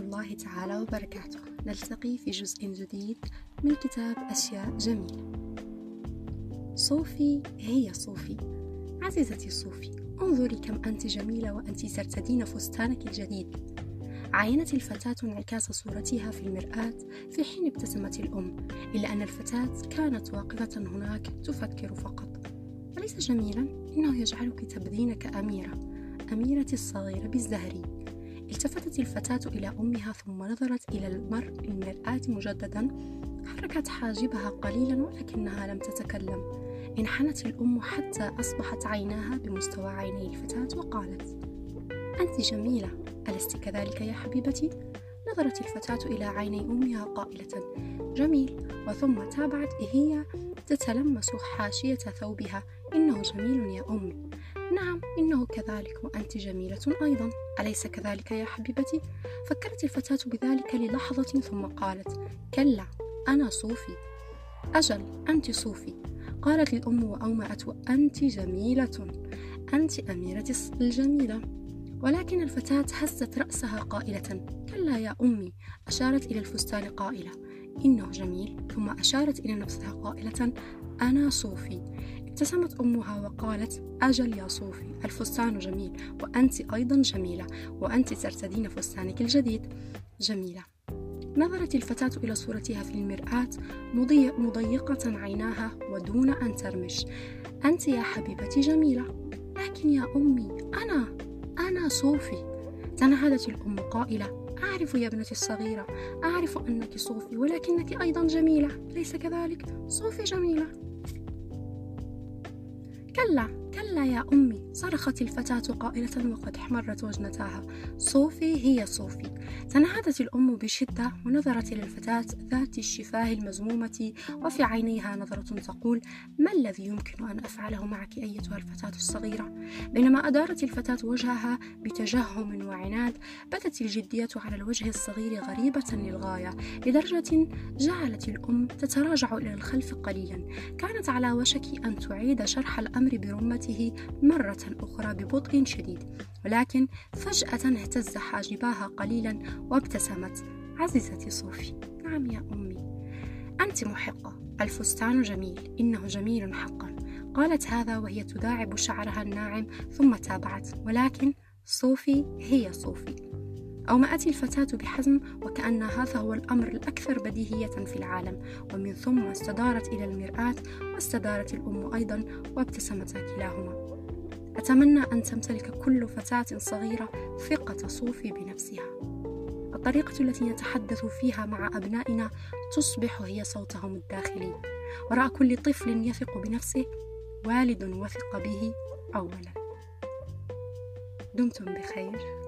الله تعالى وبركاته. نلتقي في جزء جديد من كتاب أشياء جميلة. صوفي هي صوفي. عزيزتي صوفي انظري كم أنت جميلة وأنت ترتدين فستانك الجديد. عاينت الفتاة انعكاس صورتها في المرآة في حين ابتسمت الأم إلا أن الفتاة كانت واقفة هناك تفكر فقط. أليس جميلا؟ إنه يجعلك تبدين كأميرة أميرة الصغيرة بالزهري. التفتت الفتاة إلى أمها ثم نظرت إلى المر المرآة مجددا. حركت حاجبها قليلا ولكنها لم تتكلم. انحنت الأم حتى أصبحت عيناها بمستوى عيني الفتاة وقالت أنت جميلة ألست كذلك يا حبيبتي؟ نظرت الفتاة إلى عيني أمها قائلة جميل. وثم تابعت هي؟ تتلمس حاشية ثوبها. إنه جميل يا أمي نعم إنه كذلك وأنت جميلة أيضا. أليس كذلك يا حبيبتي؟ فكرت الفتاة بذلك للحظة ثم قالت كلا أنا صوفي. أجل أنت صوفي. قالت الأم وأومأت وأنت جميلة. أنت أميرة الجميلة. ولكن الفتاة هزت رأسها قائلة كلا يا أمي. أشارت إلى الفستان قائلة إنه جميل. ثم أشارت إلى نفسها قائلة أنا صوفي. ابتسمت أمها وقالت أجل يا صوفي الفستان جميل وأنت أيضا جميلة وأنت ترتدين فستانك الجديد. جميلة. نظرت الفتاة إلى صورتها في المرآة مضيقة عيناها ودون أن ترمش. أنت يا حبيبتي جميلة لكن يا أمي أنا أنا صوفي. تنهدت الأم قائلة أعرف يا ابنتي الصغيرة أعرف أنك صوفي ولكنك أيضا جميلة ليس كذلك؟ صوفي جميلة. كلا. كلا يا أمي صرخت الفتاة قائلة وقد احمرت وجنتاها. صوفي هي صوفي. تنهدت الأم بشدة ونظرت إلى الفتاة ذات الشفاه المزمومة وفي عينيها نظرة تقول ما الذي يمكن أن أفعله معك أيتها الفتاة الصغيرة؟ بينما أدارت الفتاة وجهها بتجهم وعناد بدت الجدية على الوجه الصغير غريبة للغاية. لدرجة جعلت الأم تتراجع إلى الخلف قليلا. كانت على وشك أن تعيد شرح الأمر برمة صوته مرة أخرى ببطء شديد ولكن فجأة اهتز حاجباها قليلا وابتسمت. عزيزتي صوفي نعم يا أمي. أنت محقة. الفستان جميل. إنه جميل حقا. قالت هذا وهي تداعب شعرها الناعم ثم تابعت. ولكن صوفي هي صوفي. أومأت الفتاة بحزم وكأن هذا هو الأمر الأكثر بديهية في العالم ومن ثم استدارت إلى المرآة واستدارت الأم أيضا وابتسمتا كلاهما. أتمنى أن تمتلك كل فتاة صغيرة ثقة صوفي بنفسها. الطريقة التي نتحدث فيها مع أبنائنا تصبح هي صوتهم الداخلي. وراء كل طفل يثق بنفسه والد وثق به أولا. دمتم بخير.